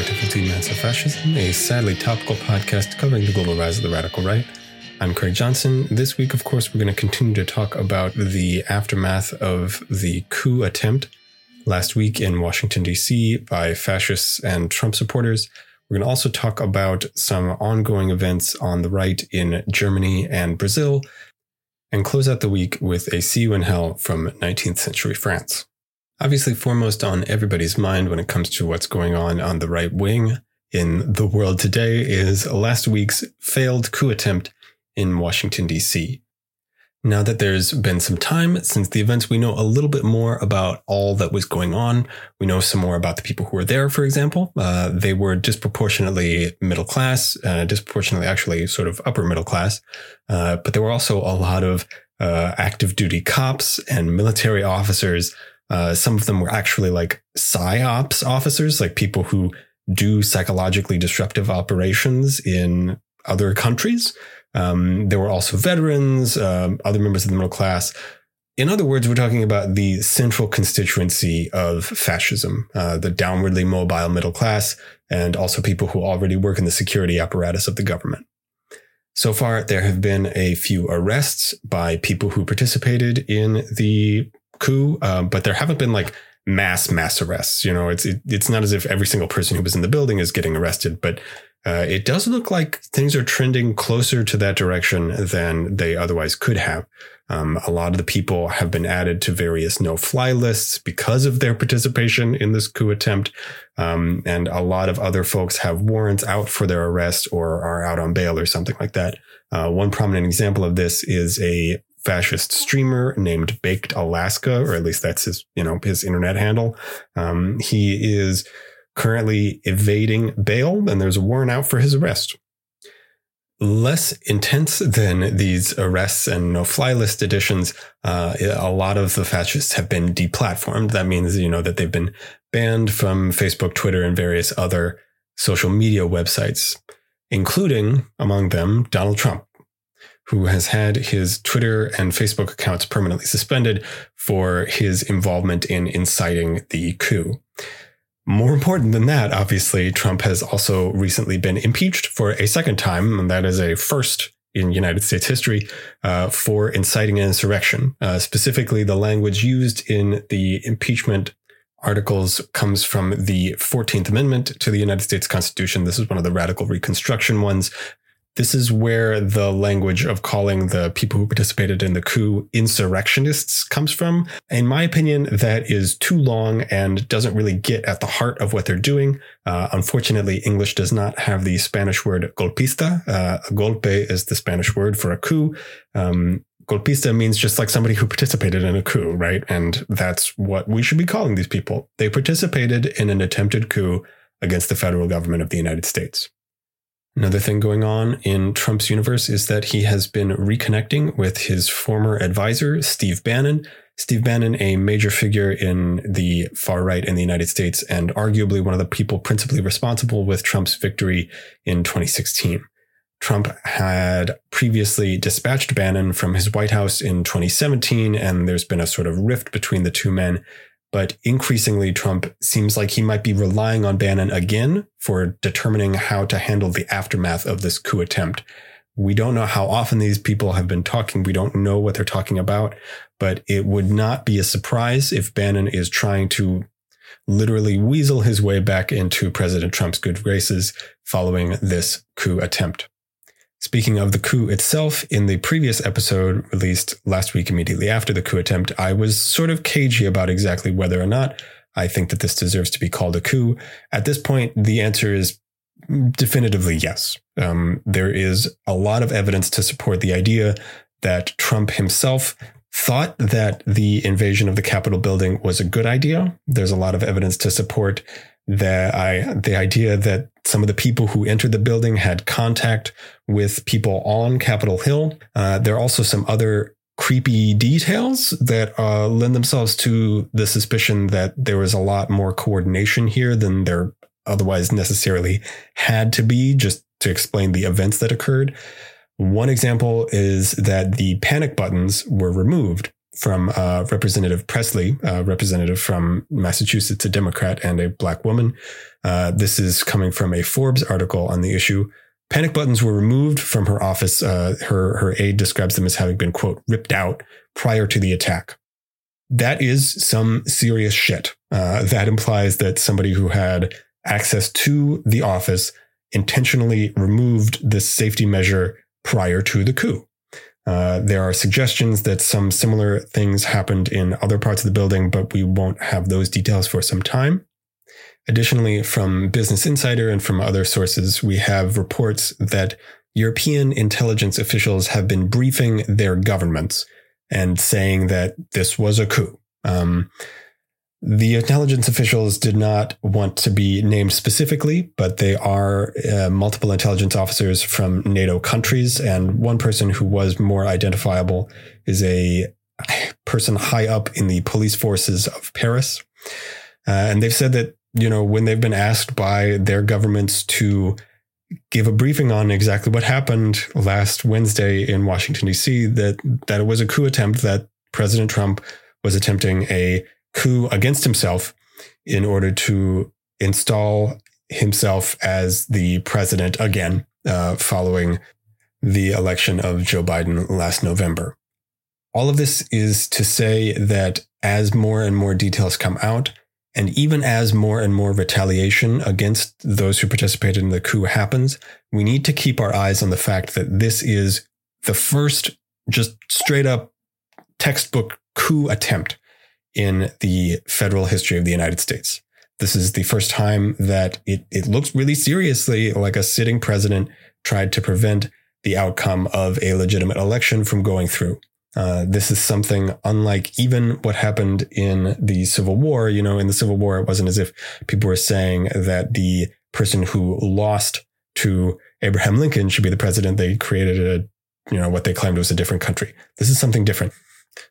back to 15 Minutes of Fascism, a sadly topical podcast covering the global rise of the radical right. I'm Craig Johnson. This week, of course, we're going to continue to talk about the aftermath of the coup attempt last week in Washington, D.C. by fascists and Trump supporters. We're going to also talk about some ongoing events on the right in Germany and Brazil, and close out the week with a See You in Hell from 19th century France. Obviously, foremost on everybody's mind when it comes to what's going on on the right wing in the world today is last week's failed coup attempt in Washington, D.C. Now that there's been some time since the events, we know a little bit more about all that was going on. We know some more about the people who were there, for example. Uh, they were disproportionately middle class, uh, disproportionately actually sort of upper middle class. Uh, but there were also a lot of uh, active duty cops and military officers uh, some of them were actually like psyops officers, like people who do psychologically disruptive operations in other countries. Um, there were also veterans, um, other members of the middle class. In other words, we're talking about the central constituency of fascism, uh, the downwardly mobile middle class, and also people who already work in the security apparatus of the government. So far, there have been a few arrests by people who participated in the coup, uh, but there haven't been like mass mass arrests. You know, it's it, it's not as if every single person who was in the building is getting arrested, but uh, it does look like things are trending closer to that direction than they otherwise could have. Um, a lot of the people have been added to various no-fly lists because of their participation in this coup attempt, um, and a lot of other folks have warrants out for their arrest or are out on bail or something like that. Uh, one prominent example of this is a fascist streamer named Baked Alaska, or at least that's his, you know, his internet handle. Um, he is currently evading bail and there's a warrant out for his arrest. Less intense than these arrests and no fly list editions, uh, a lot of the fascists have been deplatformed. That means, you know, that they've been banned from Facebook, Twitter, and various other social media websites, including among them Donald Trump who has had his Twitter and Facebook accounts permanently suspended for his involvement in inciting the coup. More important than that, obviously, Trump has also recently been impeached for a second time, and that is a first in United States history uh, for inciting an insurrection. Uh, specifically, the language used in the impeachment articles comes from the 14th Amendment to the United States Constitution. This is one of the radical reconstruction ones. This is where the language of calling the people who participated in the coup insurrectionists comes from. In my opinion, that is too long and doesn't really get at the heart of what they're doing. Uh, unfortunately, English does not have the Spanish word golpista. Uh, golpe is the Spanish word for a coup. Um, golpista means just like somebody who participated in a coup, right? And that's what we should be calling these people. They participated in an attempted coup against the federal government of the United States. Another thing going on in Trump's universe is that he has been reconnecting with his former advisor, Steve Bannon. Steve Bannon, a major figure in the far right in the United States and arguably one of the people principally responsible with Trump's victory in 2016. Trump had previously dispatched Bannon from his White House in 2017, and there's been a sort of rift between the two men. But increasingly, Trump seems like he might be relying on Bannon again for determining how to handle the aftermath of this coup attempt. We don't know how often these people have been talking. We don't know what they're talking about, but it would not be a surprise if Bannon is trying to literally weasel his way back into President Trump's good graces following this coup attempt. Speaking of the coup itself, in the previous episode released last week immediately after the coup attempt, I was sort of cagey about exactly whether or not I think that this deserves to be called a coup. At this point, the answer is definitively yes. Um, there is a lot of evidence to support the idea that Trump himself thought that the invasion of the Capitol building was a good idea. There's a lot of evidence to support that I, the idea that some of the people who entered the building had contact with people on Capitol Hill. Uh, there are also some other creepy details that uh, lend themselves to the suspicion that there was a lot more coordination here than there otherwise necessarily had to be just to explain the events that occurred. One example is that the panic buttons were removed from uh, Representative Presley, uh, representative from Massachusetts, a Democrat and a black woman. Uh, this is coming from a Forbes article on the issue. Panic buttons were removed from her office. Uh, her her aide describes them as having been quote ripped out prior to the attack. That is some serious shit. Uh, that implies that somebody who had access to the office intentionally removed this safety measure prior to the coup. Uh, there are suggestions that some similar things happened in other parts of the building, but we won't have those details for some time. Additionally, from Business Insider and from other sources, we have reports that European intelligence officials have been briefing their governments and saying that this was a coup. Um, the intelligence officials did not want to be named specifically, but they are uh, multiple intelligence officers from NATO countries. And one person who was more identifiable is a person high up in the police forces of Paris. Uh, and they've said that, you know, when they've been asked by their governments to give a briefing on exactly what happened last Wednesday in Washington, D.C., that, that it was a coup attempt, that President Trump was attempting a coup against himself in order to install himself as the president again, uh, following the election of Joe Biden last November. All of this is to say that as more and more details come out, and even as more and more retaliation against those who participated in the coup happens, we need to keep our eyes on the fact that this is the first just straight up textbook coup attempt in the federal history of the United States. This is the first time that it, it looks really seriously like a sitting president tried to prevent the outcome of a legitimate election from going through. Uh, this is something unlike even what happened in the Civil War. You know, in the Civil War, it wasn't as if people were saying that the person who lost to Abraham Lincoln should be the president. They created a, you know, what they claimed was a different country. This is something different.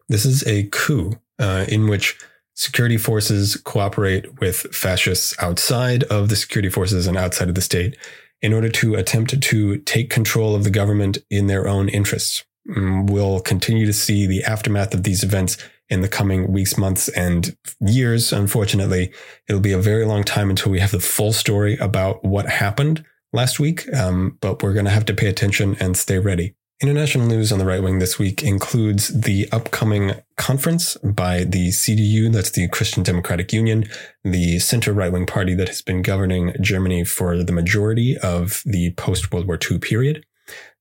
This is a coup uh, in which security forces cooperate with fascists outside of the security forces and outside of the state in order to attempt to take control of the government in their own interests. Mm, we'll continue to see the aftermath of these events in the coming weeks, months, and years. Unfortunately, it'll be a very long time until we have the full story about what happened last week. Um, but we're going to have to pay attention and stay ready. International news on the right wing this week includes the upcoming conference by the CDU, that's the Christian Democratic Union, the center right wing party that has been governing Germany for the majority of the post World War II period.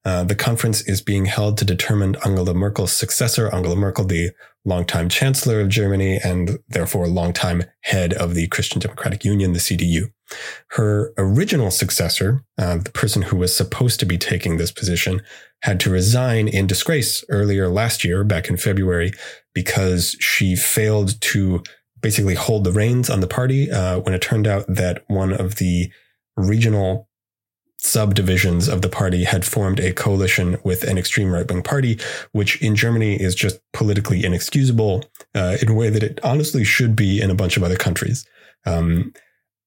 Uh, the conference is being held to determine Angela Merkel's successor, Angela Merkel, the longtime chancellor of Germany and therefore longtime head of the Christian Democratic Union, the CDU. Her original successor, uh, the person who was supposed to be taking this position, had to resign in disgrace earlier last year, back in February, because she failed to basically hold the reins on the party uh, when it turned out that one of the regional subdivisions of the party had formed a coalition with an extreme right wing party, which in Germany is just politically inexcusable uh, in a way that it honestly should be in a bunch of other countries. Um,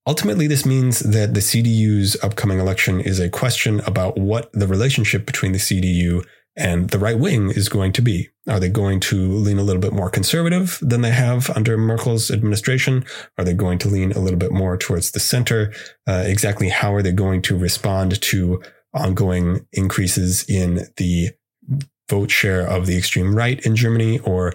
Ultimately, this means that the CDU's upcoming election is a question about what the relationship between the CDU and the right wing is going to be. Are they going to lean a little bit more conservative than they have under Merkel's administration? Are they going to lean a little bit more towards the center? Uh, exactly how are they going to respond to ongoing increases in the vote share of the extreme right in Germany or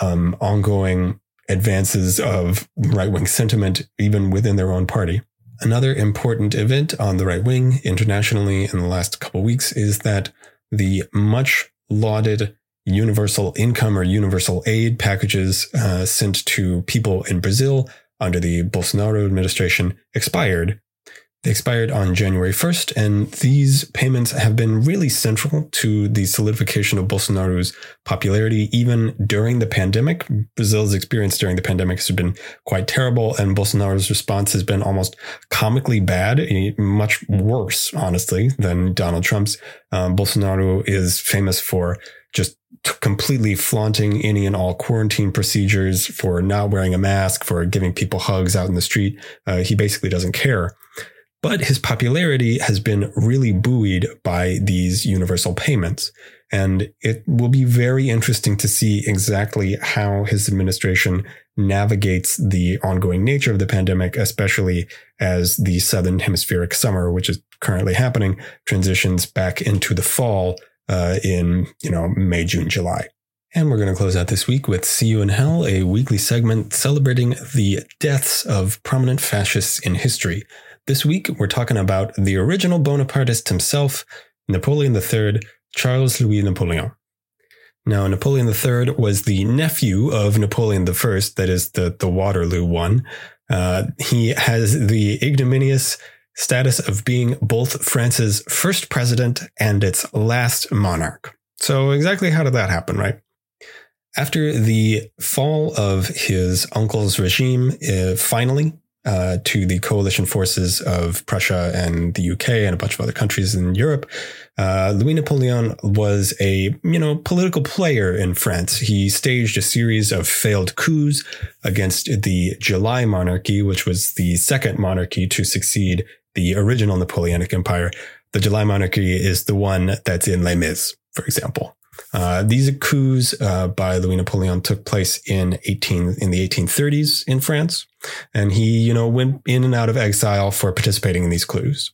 um, ongoing advances of right wing sentiment, even within their own party. Another important event on the right wing internationally in the last couple weeks is that the much lauded universal income or universal aid packages uh, sent to people in Brazil under the Bolsonaro administration expired they expired on January 1st, and these payments have been really central to the solidification of Bolsonaro's popularity even during the pandemic. Brazil's experience during the pandemic has been quite terrible, and Bolsonaro's response has been almost comically bad, eh, much worse, honestly, than Donald Trump's. Um, Bolsonaro is famous for just completely flaunting any and all quarantine procedures, for not wearing a mask, for giving people hugs out in the street. Uh, he basically doesn't care. But his popularity has been really buoyed by these universal payments. And it will be very interesting to see exactly how his administration navigates the ongoing nature of the pandemic, especially as the southern hemispheric summer, which is currently happening, transitions back into the fall uh, in you know May, June, July. And we're going to close out this week with See You in Hell, a weekly segment celebrating the deaths of prominent fascists in history. This week, we're talking about the original Bonapartist himself, Napoleon III, Charles Louis Napoleon. Now, Napoleon III was the nephew of Napoleon I, that is the, the Waterloo one. Uh, he has the ignominious status of being both France's first president and its last monarch. So, exactly how did that happen, right? After the fall of his uncle's regime, uh, finally, uh, to the coalition forces of Prussia and the UK and a bunch of other countries in Europe, uh, Louis Napoleon was a you know political player in France. He staged a series of failed coups against the July monarchy, which was the second monarchy to succeed the original Napoleonic Empire. The July monarchy is the one that's in Les Mis, for example. Uh, these coups uh, by Louis Napoleon took place in 18 in the 1830s in France, and he, you know, went in and out of exile for participating in these coups.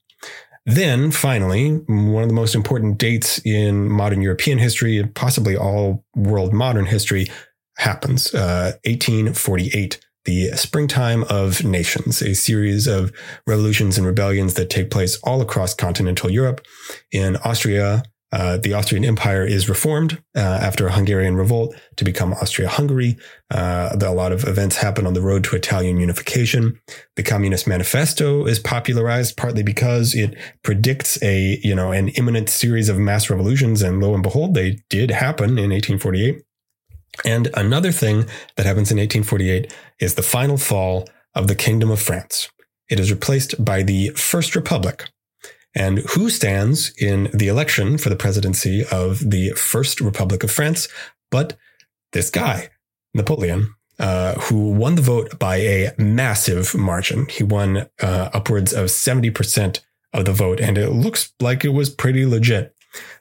Then, finally, one of the most important dates in modern European history, possibly all world modern history, happens. Uh, 1848, the springtime of nations, a series of revolutions and rebellions that take place all across continental Europe. In Austria, uh, the Austrian Empire is reformed uh, after a Hungarian revolt to become Austria-Hungary. Uh, a lot of events happen on the road to Italian unification. The Communist Manifesto is popularized partly because it predicts a you know an imminent series of mass revolutions, and lo and behold, they did happen in 1848. And another thing that happens in 1848 is the final fall of the Kingdom of France. It is replaced by the First Republic, and who stands in the election for the presidency of the First Republic of France, but this guy, Napoleon, uh, who won the vote by a massive margin. He won uh, upwards of 70% of the vote, and it looks like it was pretty legit.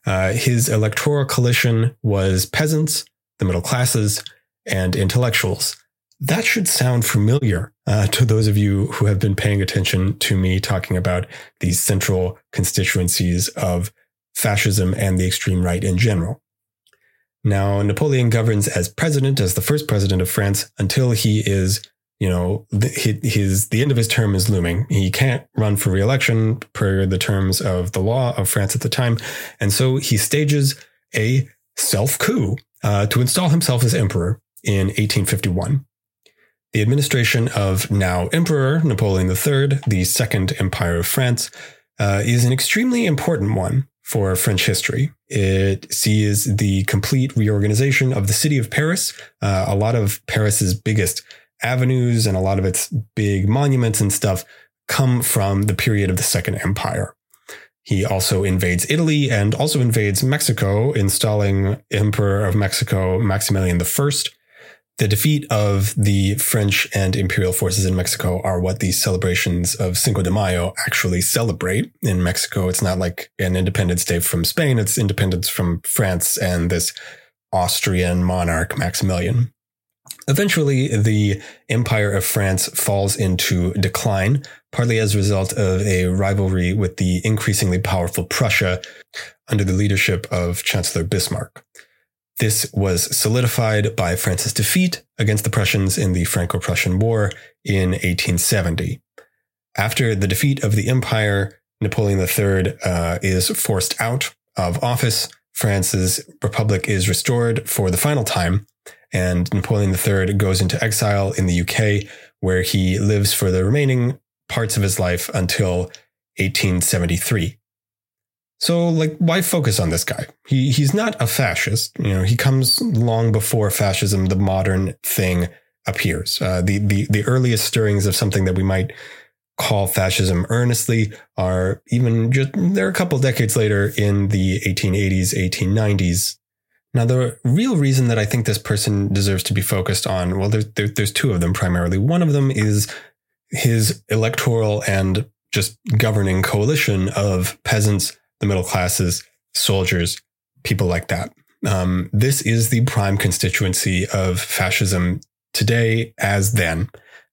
Uh, his electoral coalition was peasants, the middle classes, and intellectuals that should sound familiar uh, to those of you who have been paying attention to me talking about these central constituencies of fascism and the extreme right in general. Now, Napoleon governs as president, as the first president of France, until he is, you know, his the end of his term is looming. He can't run for reelection per the terms of the law of France at the time, and so he stages a self coup uh, to install himself as emperor in 1851. The administration of now Emperor Napoleon III, the Second Empire of France, uh, is an extremely important one for French history. It sees the complete reorganization of the city of Paris. Uh, a lot of Paris's biggest avenues and a lot of its big monuments and stuff come from the period of the Second Empire. He also invades Italy and also invades Mexico, installing Emperor of Mexico Maximilian I the defeat of the French and imperial forces in Mexico are what these celebrations of Cinco de Mayo actually celebrate. In Mexico, it's not like an independence day from Spain, it's independence from France and this Austrian monarch, Maximilian. Eventually, the Empire of France falls into decline, partly as a result of a rivalry with the increasingly powerful Prussia under the leadership of Chancellor Bismarck. This was solidified by France's defeat against the Prussians in the Franco Prussian War in 1870. After the defeat of the empire, Napoleon III uh, is forced out of office. France's republic is restored for the final time, and Napoleon III goes into exile in the UK, where he lives for the remaining parts of his life until 1873. So, like, why focus on this guy? He he's not a fascist. You know, he comes long before fascism, the modern thing, appears. Uh, the the the earliest stirrings of something that we might call fascism earnestly are even just they're a couple decades later in the 1880s, 1890s. Now, the real reason that I think this person deserves to be focused on, well, there's there, there's two of them primarily. One of them is his electoral and just governing coalition of peasants the middle classes, soldiers, people like that. Um, this is the prime constituency of fascism today as then.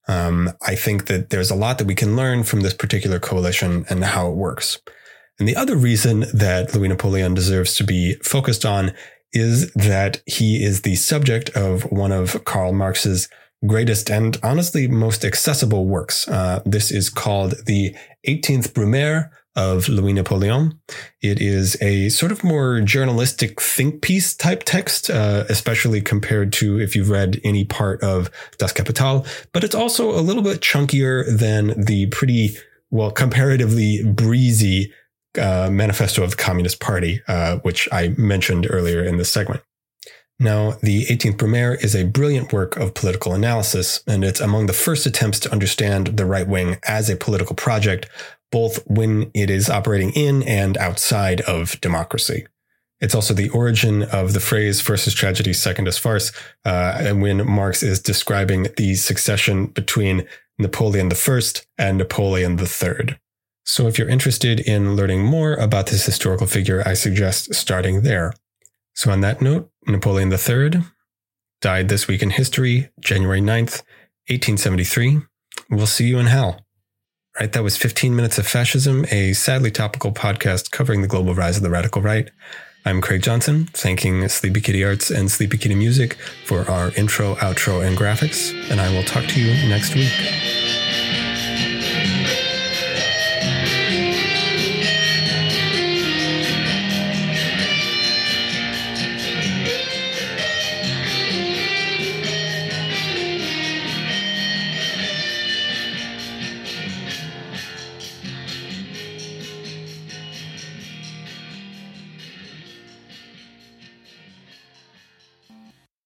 Um, I think that there's a lot that we can learn from this particular coalition and how it works. And the other reason that Louis Napoleon deserves to be focused on is that he is the subject of one of Karl Marx's greatest and honestly most accessible works. Uh, this is called the 18th Brumaire of Louis Napoleon. It is a sort of more journalistic think piece type text, uh, especially compared to if you've read any part of Das Kapital, but it's also a little bit chunkier than the pretty, well, comparatively breezy uh, manifesto of the Communist Party, uh, which I mentioned earlier in this segment. Now, the 18th Brumaire is a brilliant work of political analysis, and it's among the first attempts to understand the right wing as a political project, both when it is operating in and outside of democracy. It's also the origin of the phrase is tragedy, second is farce, uh, and when Marx is describing the succession between Napoleon I and Napoleon III. So if you're interested in learning more about this historical figure, I suggest starting there. So on that note, Napoleon III died this week in history, January 9th, 1873. We'll see you in hell. Right, that was 15 Minutes of Fascism, a sadly topical podcast covering the global rise of the radical right. I'm Craig Johnson, thanking Sleepy Kitty Arts and Sleepy Kitty Music for our intro, outro, and graphics, and I will talk to you next week.